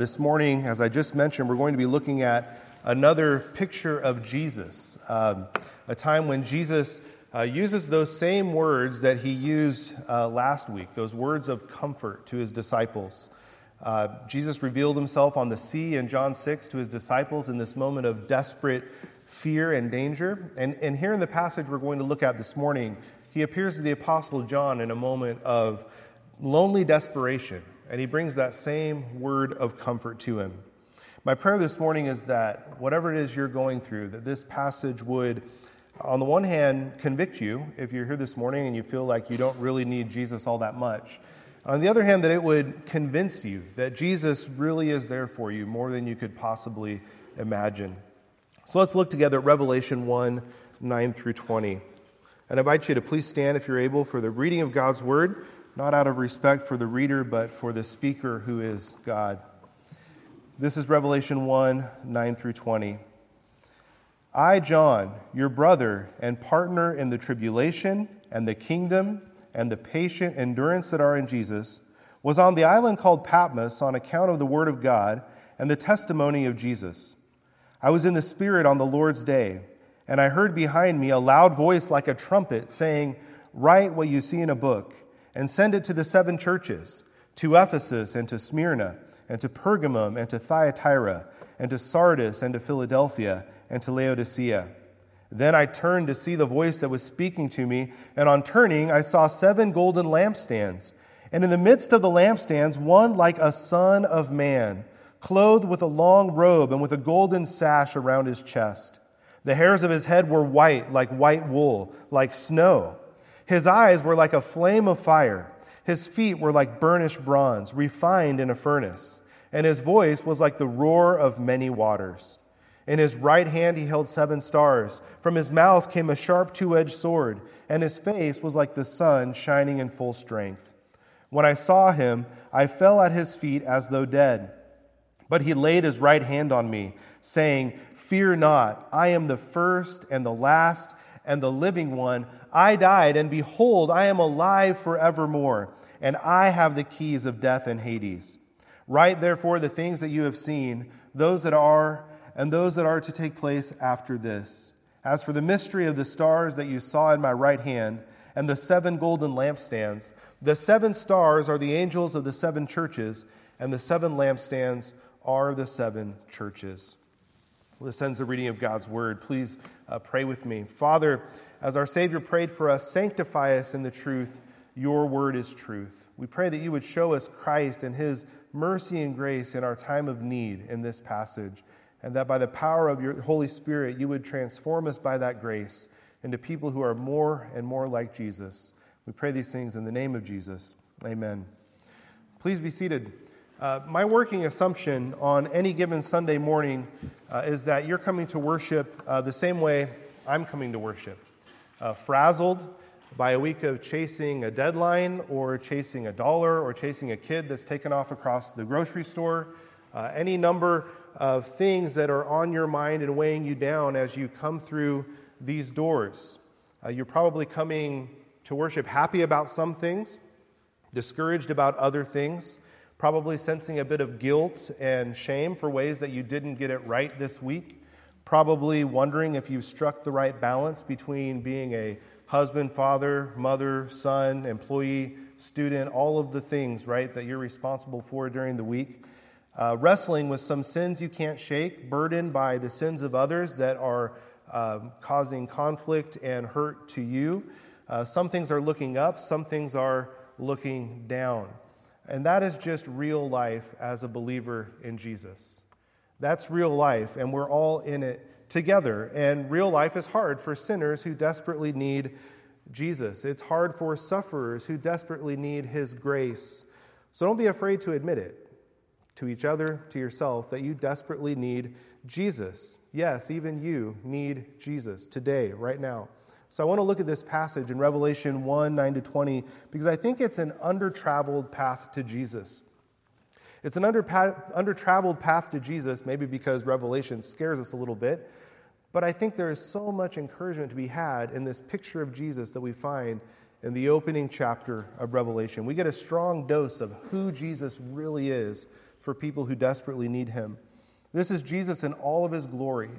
This morning, as I just mentioned, we're going to be looking at another picture of Jesus, um, a time when Jesus uh, uses those same words that he used uh, last week, those words of comfort to his disciples. Uh, Jesus revealed himself on the sea in John 6 to his disciples in this moment of desperate fear and danger. And, and here in the passage we're going to look at this morning, he appears to the Apostle John in a moment of lonely desperation and he brings that same word of comfort to him. My prayer this morning is that whatever it is you're going through, that this passage would, on the one hand, convict you if you're here this morning and you feel like you don't really need Jesus all that much. On the other hand, that it would convince you that Jesus really is there for you more than you could possibly imagine. So let's look together at Revelation 1 9 through 20. And I invite you to please stand if you're able for the reading of God's word not out of respect for the reader, but for the speaker who is God. This is Revelation 1 9 through 20. I, John, your brother and partner in the tribulation and the kingdom and the patient endurance that are in Jesus, was on the island called Patmos on account of the word of God and the testimony of Jesus. I was in the Spirit on the Lord's day, and I heard behind me a loud voice like a trumpet saying, Write what you see in a book and send it to the seven churches to Ephesus and to Smyrna and to Pergamum and to Thyatira and to Sardis and to Philadelphia and to Laodicea. Then I turned to see the voice that was speaking to me, and on turning, I saw seven golden lampstands. And in the midst of the lampstands, one like a son of man, clothed with a long robe and with a golden sash around his chest. The hairs of his head were white, like white wool, like snow his eyes were like a flame of fire. His feet were like burnished bronze, refined in a furnace. And his voice was like the roar of many waters. In his right hand he held seven stars. From his mouth came a sharp two edged sword, and his face was like the sun shining in full strength. When I saw him, I fell at his feet as though dead. But he laid his right hand on me, saying, Fear not, I am the first and the last and the living one. I died, and behold, I am alive forevermore, and I have the keys of death and Hades. Write therefore the things that you have seen, those that are, and those that are to take place after this. As for the mystery of the stars that you saw in my right hand, and the seven golden lampstands, the seven stars are the angels of the seven churches, and the seven lampstands are the seven churches. This ends the reading of God's word. Please uh, pray with me. Father, as our Savior prayed for us, sanctify us in the truth. Your word is truth. We pray that you would show us Christ and his mercy and grace in our time of need in this passage, and that by the power of your Holy Spirit, you would transform us by that grace into people who are more and more like Jesus. We pray these things in the name of Jesus. Amen. Please be seated. Uh, my working assumption on any given Sunday morning uh, is that you're coming to worship uh, the same way I'm coming to worship uh, frazzled by a week of chasing a deadline or chasing a dollar or chasing a kid that's taken off across the grocery store, uh, any number of things that are on your mind and weighing you down as you come through these doors. You're probably coming to worship happy about some things, discouraged about other things, probably sensing a bit of guilt and shame for ways that you didn't get it right this week probably wondering if you've struck the right balance between being a husband, father, mother, son, employee, student, all of the things, right, that you're responsible for during the week. Uh, wrestling with some sins you can't shake, burdened by the sins of others that are uh, causing conflict and hurt to you. Uh, some things are looking up, some things are looking down. And that is just real life as a believer in Jesus. That's real life, and we're all in it together. And real life is hard for sinners who desperately need Jesus. It's hard for sufferers who desperately need his grace. So don't be afraid to admit it to each other, to yourself, that you desperately need Jesus. Yes, even you need Jesus today, right now. So I want to look at this passage in Revelation 1 9 to 20 because I think it's an under traveled path to Jesus. It's an under, traveled path to Jesus, maybe because Revelation scares us a little bit. But I think there is so much encouragement to be had in this picture of Jesus that we find in the opening chapter of Revelation. We get a strong dose of who Jesus really is for people who desperately need him. This is Jesus in all of his glory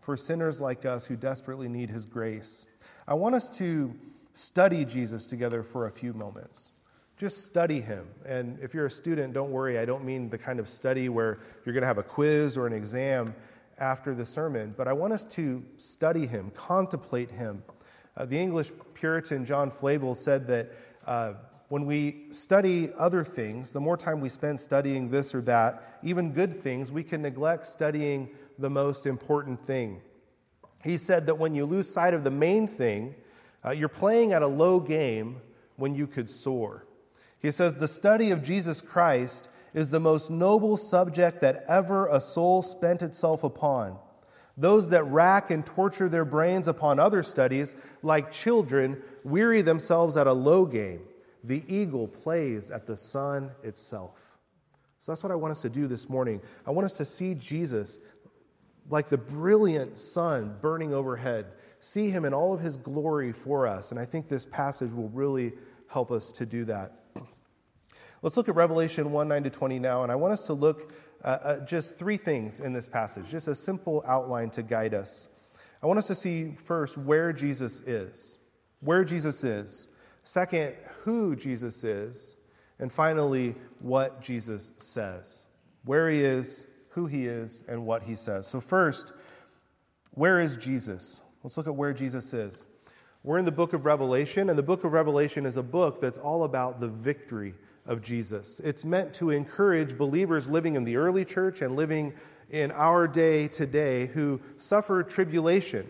for sinners like us who desperately need his grace. I want us to study Jesus together for a few moments. Just study him. And if you're a student, don't worry. I don't mean the kind of study where you're going to have a quiz or an exam after the sermon, but I want us to study him, contemplate him. Uh, the English Puritan John Flavel said that uh, when we study other things, the more time we spend studying this or that, even good things, we can neglect studying the most important thing. He said that when you lose sight of the main thing, uh, you're playing at a low game when you could soar. He says the study of Jesus Christ is the most noble subject that ever a soul spent itself upon. Those that rack and torture their brains upon other studies, like children, weary themselves at a low game. The eagle plays at the sun itself. So that's what I want us to do this morning. I want us to see Jesus like the brilliant sun burning overhead, see him in all of his glory for us. And I think this passage will really help us to do that. Let's look at Revelation 1 9 to 20 now, and I want us to look at uh, just three things in this passage, just a simple outline to guide us. I want us to see first where Jesus is, where Jesus is. Second, who Jesus is. And finally, what Jesus says. Where he is, who he is, and what he says. So, first, where is Jesus? Let's look at where Jesus is. We're in the book of Revelation, and the book of Revelation is a book that's all about the victory of Jesus. It's meant to encourage believers living in the early church and living in our day today who suffer tribulation,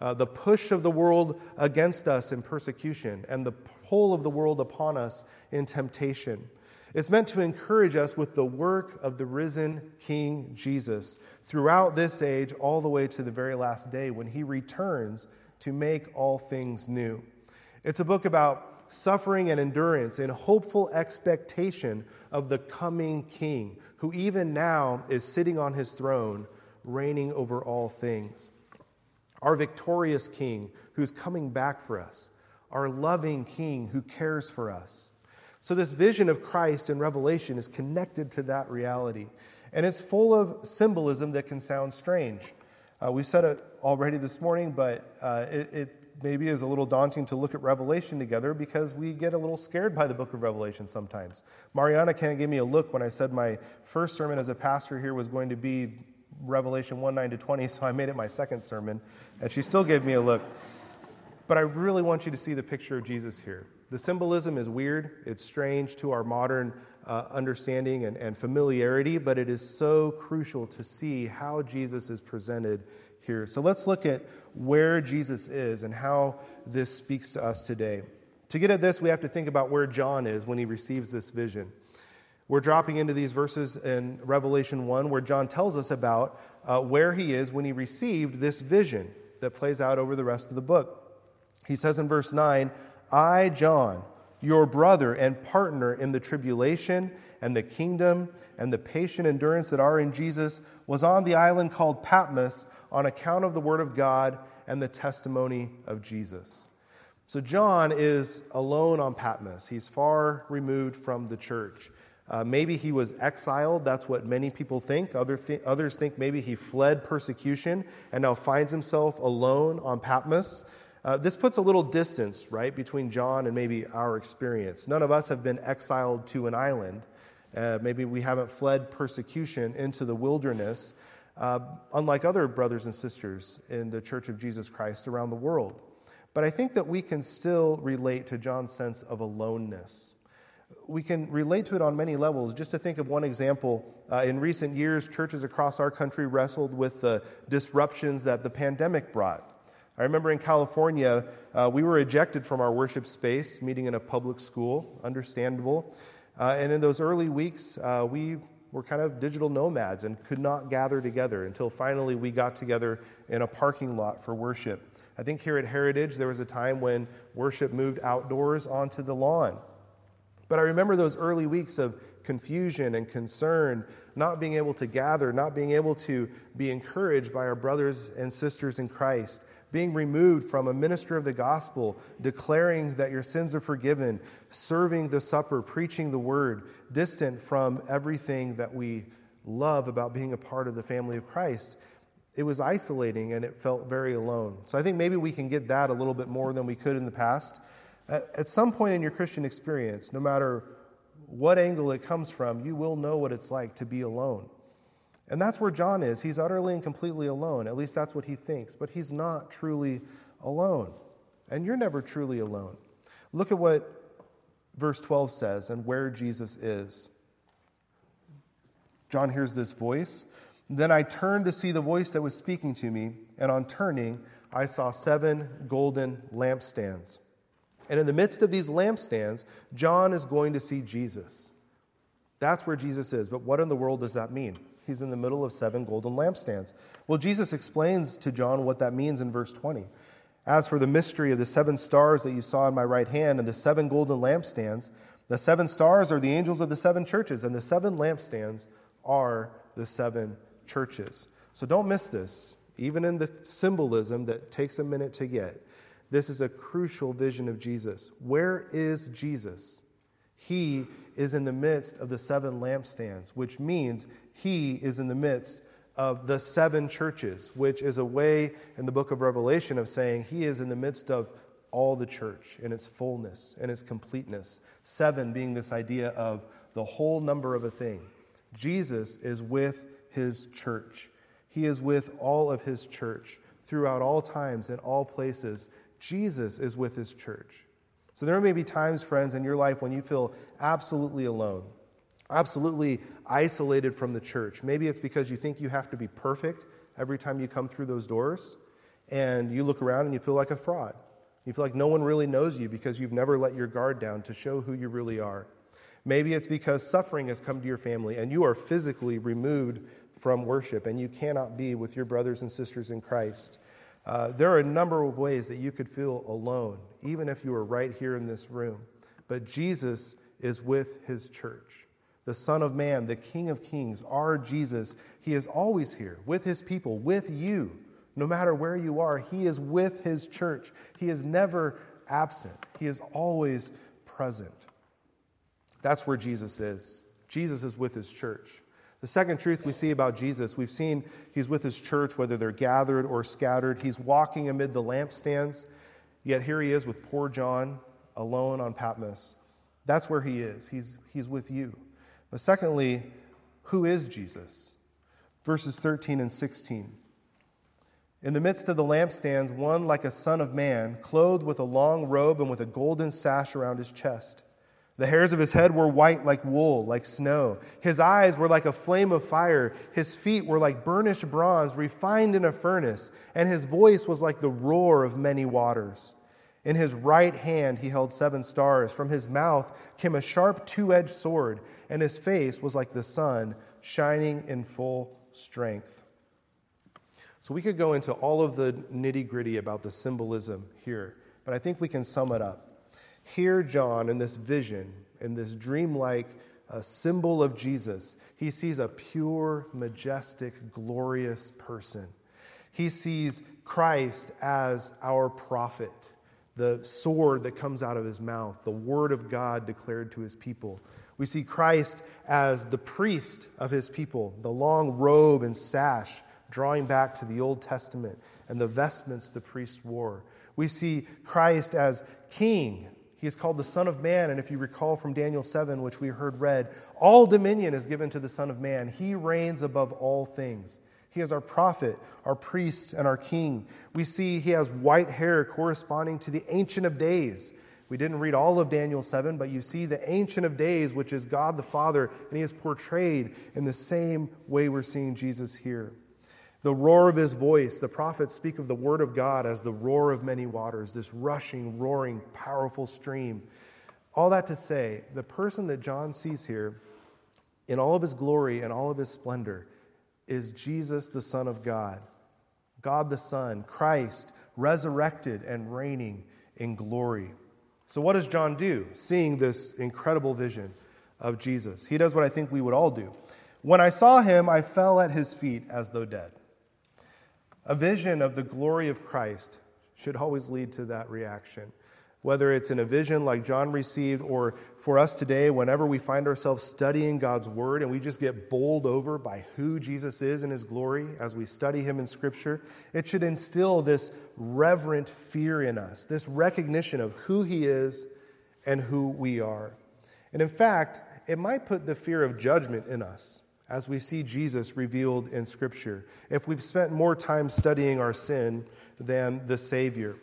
uh, the push of the world against us in persecution, and the pull of the world upon us in temptation. It's meant to encourage us with the work of the risen King Jesus throughout this age, all the way to the very last day when he returns to make all things new. It's a book about suffering and endurance in hopeful expectation of the coming King, who even now is sitting on his throne, reigning over all things. Our victorious King, who's coming back for us, our loving King who cares for us. So, this vision of Christ in Revelation is connected to that reality. And it's full of symbolism that can sound strange. Uh, we said it already this morning, but uh, it, it maybe is a little daunting to look at Revelation together because we get a little scared by the book of Revelation sometimes. Mariana kind of gave me a look when I said my first sermon as a pastor here was going to be Revelation 1 9 to 20, so I made it my second sermon, and she still gave me a look. But I really want you to see the picture of Jesus here. The symbolism is weird, it's strange to our modern uh, understanding and, and familiarity, but it is so crucial to see how Jesus is presented here. So let's look at where Jesus is and how this speaks to us today. To get at this, we have to think about where John is when he receives this vision. We're dropping into these verses in Revelation 1 where John tells us about uh, where he is when he received this vision that plays out over the rest of the book. He says in verse 9, I, John, your brother and partner in the tribulation and the kingdom and the patient endurance that are in Jesus, was on the island called Patmos on account of the word of God and the testimony of Jesus. So, John is alone on Patmos. He's far removed from the church. Uh, maybe he was exiled. That's what many people think. Other th- others think maybe he fled persecution and now finds himself alone on Patmos. Uh, this puts a little distance, right, between John and maybe our experience. None of us have been exiled to an island. Uh, maybe we haven't fled persecution into the wilderness uh, unlike other brothers and sisters in the Church of Jesus Christ around the world. But I think that we can still relate to John's sense of aloneness. We can relate to it on many levels. Just to think of one example, uh, in recent years, churches across our country wrestled with the disruptions that the pandemic brought. I remember in California, uh, we were ejected from our worship space, meeting in a public school, understandable. Uh, and in those early weeks, uh, we were kind of digital nomads and could not gather together until finally we got together in a parking lot for worship. I think here at Heritage, there was a time when worship moved outdoors onto the lawn. But I remember those early weeks of confusion and concern, not being able to gather, not being able to be encouraged by our brothers and sisters in Christ. Being removed from a minister of the gospel, declaring that your sins are forgiven, serving the supper, preaching the word, distant from everything that we love about being a part of the family of Christ. It was isolating and it felt very alone. So I think maybe we can get that a little bit more than we could in the past. At some point in your Christian experience, no matter what angle it comes from, you will know what it's like to be alone. And that's where John is. He's utterly and completely alone. At least that's what he thinks. But he's not truly alone. And you're never truly alone. Look at what verse 12 says and where Jesus is. John hears this voice. Then I turned to see the voice that was speaking to me, and on turning, I saw seven golden lampstands. And in the midst of these lampstands, John is going to see Jesus. That's where Jesus is. But what in the world does that mean? He's in the middle of seven golden lampstands. Well, Jesus explains to John what that means in verse 20. As for the mystery of the seven stars that you saw in my right hand and the seven golden lampstands, the seven stars are the angels of the seven churches, and the seven lampstands are the seven churches. So don't miss this, even in the symbolism that takes a minute to get. This is a crucial vision of Jesus. Where is Jesus? He is in the midst of the seven lampstands, which means he is in the midst of the seven churches, which is a way in the book of Revelation of saying he is in the midst of all the church in its fullness and its completeness. Seven being this idea of the whole number of a thing. Jesus is with his church. He is with all of his church throughout all times and all places Jesus is with his church. So there may be times, friends, in your life when you feel absolutely alone, absolutely isolated from the church. Maybe it's because you think you have to be perfect every time you come through those doors, and you look around and you feel like a fraud. You feel like no one really knows you because you've never let your guard down to show who you really are. Maybe it's because suffering has come to your family and you are physically removed from worship and you cannot be with your brothers and sisters in Christ. Uh, there are a number of ways that you could feel alone, even if you were right here in this room. But Jesus is with his church. The Son of Man, the King of Kings, our Jesus, he is always here with his people, with you. No matter where you are, he is with his church. He is never absent, he is always present. That's where Jesus is. Jesus is with his church. The second truth we see about Jesus, we've seen he's with his church, whether they're gathered or scattered. He's walking amid the lampstands, yet here he is with poor John alone on Patmos. That's where he is. He's, he's with you. But secondly, who is Jesus? Verses 13 and 16. In the midst of the lampstands, one like a son of man, clothed with a long robe and with a golden sash around his chest. The hairs of his head were white like wool, like snow. His eyes were like a flame of fire. His feet were like burnished bronze, refined in a furnace. And his voice was like the roar of many waters. In his right hand he held seven stars. From his mouth came a sharp two edged sword, and his face was like the sun, shining in full strength. So we could go into all of the nitty gritty about the symbolism here, but I think we can sum it up. Here, John, in this vision, in this dreamlike uh, symbol of Jesus, he sees a pure, majestic, glorious person. He sees Christ as our prophet, the sword that comes out of his mouth, the word of God declared to his people. We see Christ as the priest of his people, the long robe and sash drawing back to the Old Testament and the vestments the priest wore. We see Christ as king he is called the Son of Man, and if you recall from Daniel 7, which we heard read, all dominion is given to the Son of Man. He reigns above all things. He is our prophet, our priest, and our king. We see he has white hair corresponding to the Ancient of Days. We didn't read all of Daniel 7, but you see the Ancient of Days, which is God the Father, and he is portrayed in the same way we're seeing Jesus here. The roar of his voice, the prophets speak of the word of God as the roar of many waters, this rushing, roaring, powerful stream. All that to say, the person that John sees here, in all of his glory and all of his splendor, is Jesus, the Son of God. God the Son, Christ, resurrected and reigning in glory. So, what does John do, seeing this incredible vision of Jesus? He does what I think we would all do. When I saw him, I fell at his feet as though dead. A vision of the glory of Christ should always lead to that reaction. Whether it's in a vision like John received, or for us today, whenever we find ourselves studying God's Word and we just get bowled over by who Jesus is in His glory as we study Him in Scripture, it should instill this reverent fear in us, this recognition of who He is and who we are. And in fact, it might put the fear of judgment in us as we see Jesus revealed in Scripture if we've spent more time studying our sin than the Savior.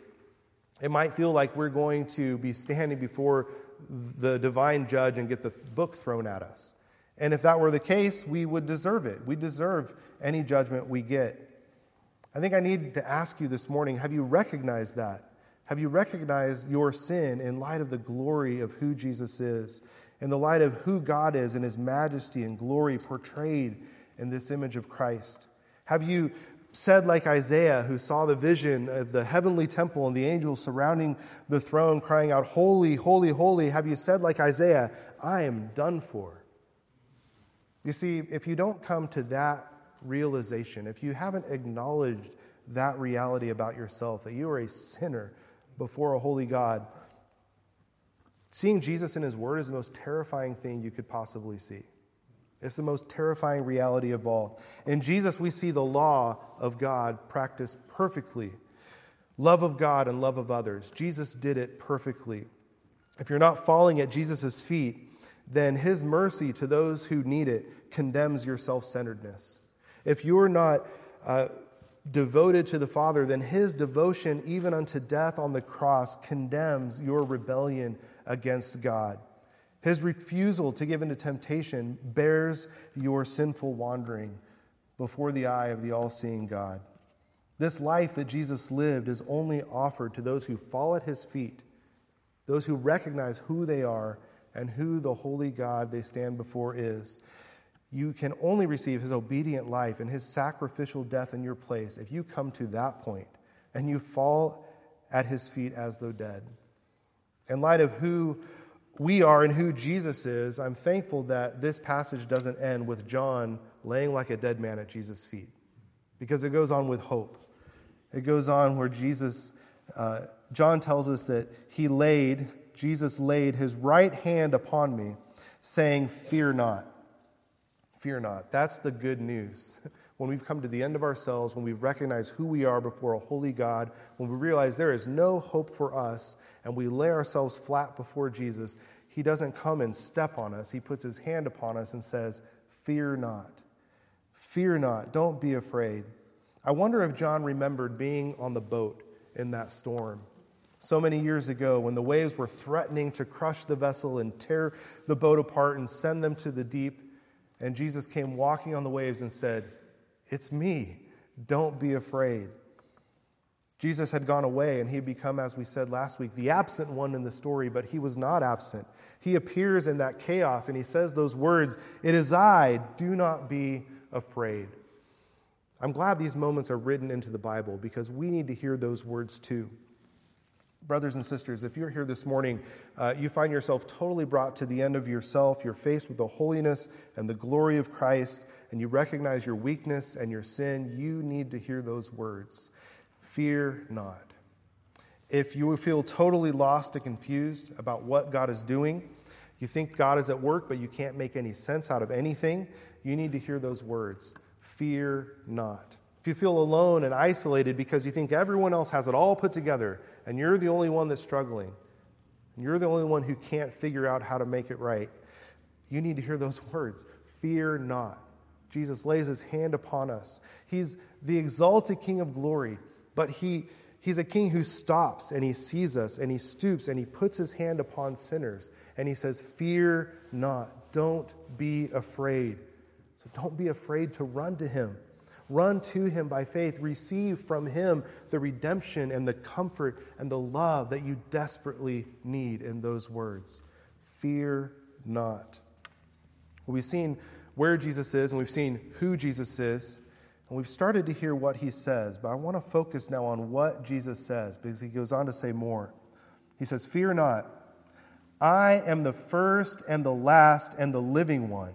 It might feel like we're going to be standing before the divine judge and get the book thrown at us. And if that were the case, we would deserve it. We deserve any judgment we get. I think I need to ask you this morning have you recognized that? Have you recognized your sin in light of the glory of who Jesus is, in the light of who God is and his majesty and glory portrayed in this image of Christ? Have you said, like Isaiah, who saw the vision of the heavenly temple and the angels surrounding the throne, crying out, Holy, holy, holy, have you said, like Isaiah, I am done for? You see, if you don't come to that realization, if you haven't acknowledged that reality about yourself, that you are a sinner before a holy God, seeing Jesus in his word is the most terrifying thing you could possibly see. It's the most terrifying reality of all. In Jesus, we see the law of God practiced perfectly love of God and love of others. Jesus did it perfectly. If you're not falling at Jesus' feet, then his mercy to those who need it condemns your self centeredness. If you're not uh, devoted to the Father, then his devotion, even unto death on the cross, condemns your rebellion against God. His refusal to give into temptation bears your sinful wandering before the eye of the all seeing God. This life that Jesus lived is only offered to those who fall at his feet, those who recognize who they are and who the holy God they stand before is. You can only receive his obedient life and his sacrificial death in your place if you come to that point and you fall at his feet as though dead. In light of who we are and who Jesus is, I'm thankful that this passage doesn't end with John laying like a dead man at Jesus' feet, because it goes on with hope. It goes on where Jesus, uh, John tells us that he laid, Jesus laid his right hand upon me, saying, Fear not. Fear not. That's the good news. When we've come to the end of ourselves, when we've recognized who we are before a holy God, when we realize there is no hope for us, and we lay ourselves flat before Jesus, he doesn't come and step on us. He puts his hand upon us and says, Fear not. Fear not. Don't be afraid. I wonder if John remembered being on the boat in that storm so many years ago when the waves were threatening to crush the vessel and tear the boat apart and send them to the deep. And Jesus came walking on the waves and said, It's me. Don't be afraid. Jesus had gone away and he had become, as we said last week, the absent one in the story, but he was not absent. He appears in that chaos and he says those words It is I, do not be afraid. I'm glad these moments are written into the Bible because we need to hear those words too. Brothers and sisters, if you're here this morning, uh, you find yourself totally brought to the end of yourself. You're faced with the holiness and the glory of Christ, and you recognize your weakness and your sin. You need to hear those words. Fear not. If you feel totally lost and confused about what God is doing, you think God is at work, but you can't make any sense out of anything, you need to hear those words Fear not. If you feel alone and isolated because you think everyone else has it all put together and you're the only one that's struggling, and you're the only one who can't figure out how to make it right, you need to hear those words Fear not. Jesus lays his hand upon us. He's the exalted King of glory but he, he's a king who stops and he sees us and he stoops and he puts his hand upon sinners and he says, Fear not. Don't be afraid. So don't be afraid to run to him. Run to him by faith. Receive from him the redemption and the comfort and the love that you desperately need in those words. Fear not. we've seen where Jesus is and we've seen who Jesus is. And we've started to hear what he says, but I want to focus now on what Jesus says because he goes on to say more. He says, Fear not. I am the first and the last and the living one.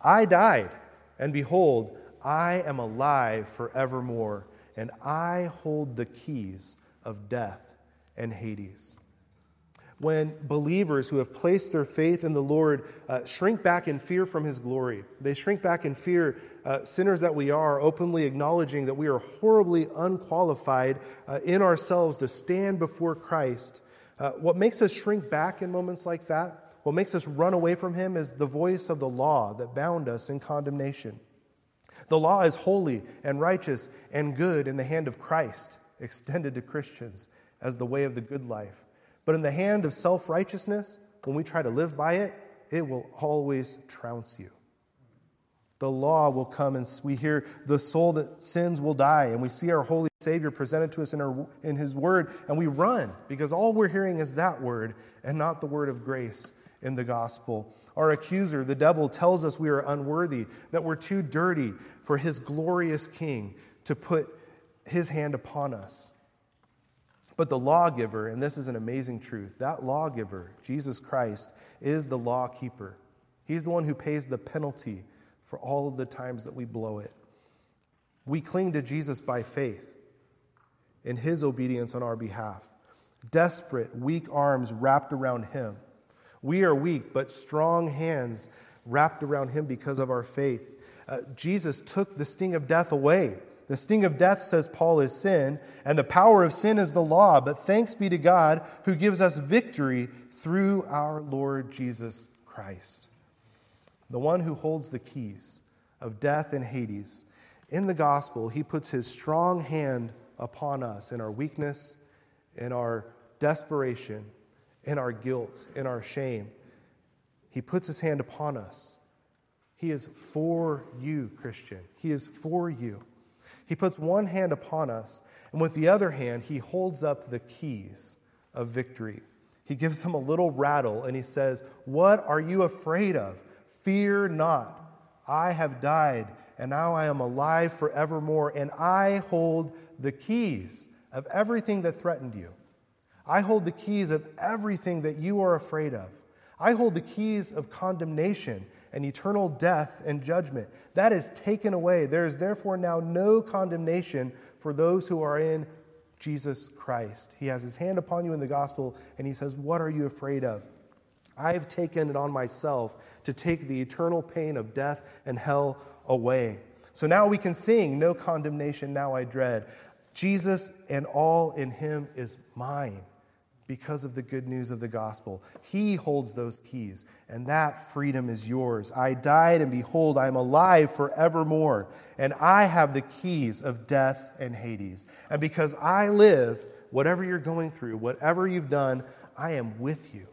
I died, and behold, I am alive forevermore, and I hold the keys of death and Hades. When believers who have placed their faith in the Lord uh, shrink back in fear from his glory, they shrink back in fear, uh, sinners that we are, openly acknowledging that we are horribly unqualified uh, in ourselves to stand before Christ. Uh, what makes us shrink back in moments like that, what makes us run away from him, is the voice of the law that bound us in condemnation. The law is holy and righteous and good in the hand of Christ, extended to Christians as the way of the good life. But in the hand of self righteousness, when we try to live by it, it will always trounce you. The law will come, and we hear the soul that sins will die, and we see our holy Savior presented to us in, our, in His Word, and we run because all we're hearing is that word and not the word of grace in the gospel. Our accuser, the devil, tells us we are unworthy, that we're too dirty for His glorious King to put His hand upon us. But the lawgiver, and this is an amazing truth, that lawgiver, Jesus Christ, is the law keeper. He's the one who pays the penalty for all of the times that we blow it. We cling to Jesus by faith in his obedience on our behalf. Desperate, weak arms wrapped around him. We are weak, but strong hands wrapped around him because of our faith. Uh, Jesus took the sting of death away. The sting of death, says Paul, is sin, and the power of sin is the law. But thanks be to God who gives us victory through our Lord Jesus Christ. The one who holds the keys of death and Hades. In the gospel, he puts his strong hand upon us in our weakness, in our desperation, in our guilt, in our shame. He puts his hand upon us. He is for you, Christian. He is for you. He puts one hand upon us, and with the other hand, he holds up the keys of victory. He gives them a little rattle and he says, What are you afraid of? Fear not. I have died, and now I am alive forevermore, and I hold the keys of everything that threatened you. I hold the keys of everything that you are afraid of. I hold the keys of condemnation and eternal death and judgment. That is taken away. There is therefore now no condemnation for those who are in Jesus Christ. He has his hand upon you in the gospel, and he says, What are you afraid of? I have taken it on myself to take the eternal pain of death and hell away. So now we can sing, No condemnation now I dread. Jesus and all in him is mine because of the good news of the gospel. He holds those keys, and that freedom is yours. I died, and behold, I am alive forevermore, and I have the keys of death and Hades. And because I live, whatever you're going through, whatever you've done, I am with you.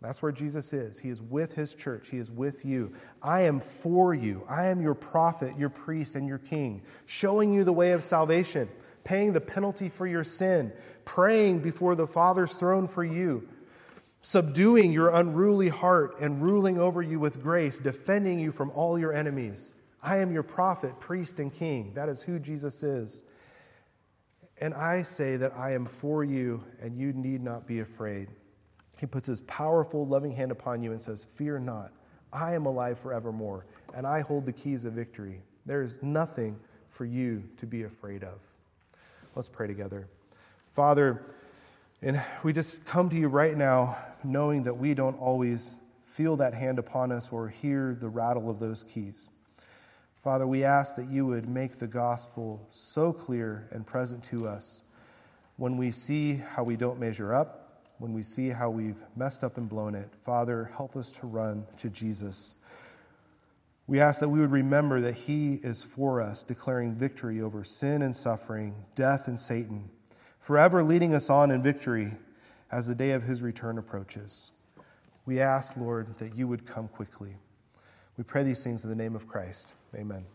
That's where Jesus is. He is with his church. He is with you. I am for you. I am your prophet, your priest, and your king, showing you the way of salvation paying the penalty for your sin, praying before the Father's throne for you, subduing your unruly heart and ruling over you with grace, defending you from all your enemies. I am your prophet, priest, and king. That is who Jesus is. And I say that I am for you, and you need not be afraid. He puts his powerful, loving hand upon you and says, Fear not. I am alive forevermore, and I hold the keys of victory. There is nothing for you to be afraid of. Let's pray together. Father, and we just come to you right now knowing that we don't always feel that hand upon us or hear the rattle of those keys. Father, we ask that you would make the gospel so clear and present to us when we see how we don't measure up, when we see how we've messed up and blown it. Father, help us to run to Jesus. We ask that we would remember that He is for us, declaring victory over sin and suffering, death and Satan, forever leading us on in victory as the day of His return approaches. We ask, Lord, that you would come quickly. We pray these things in the name of Christ. Amen.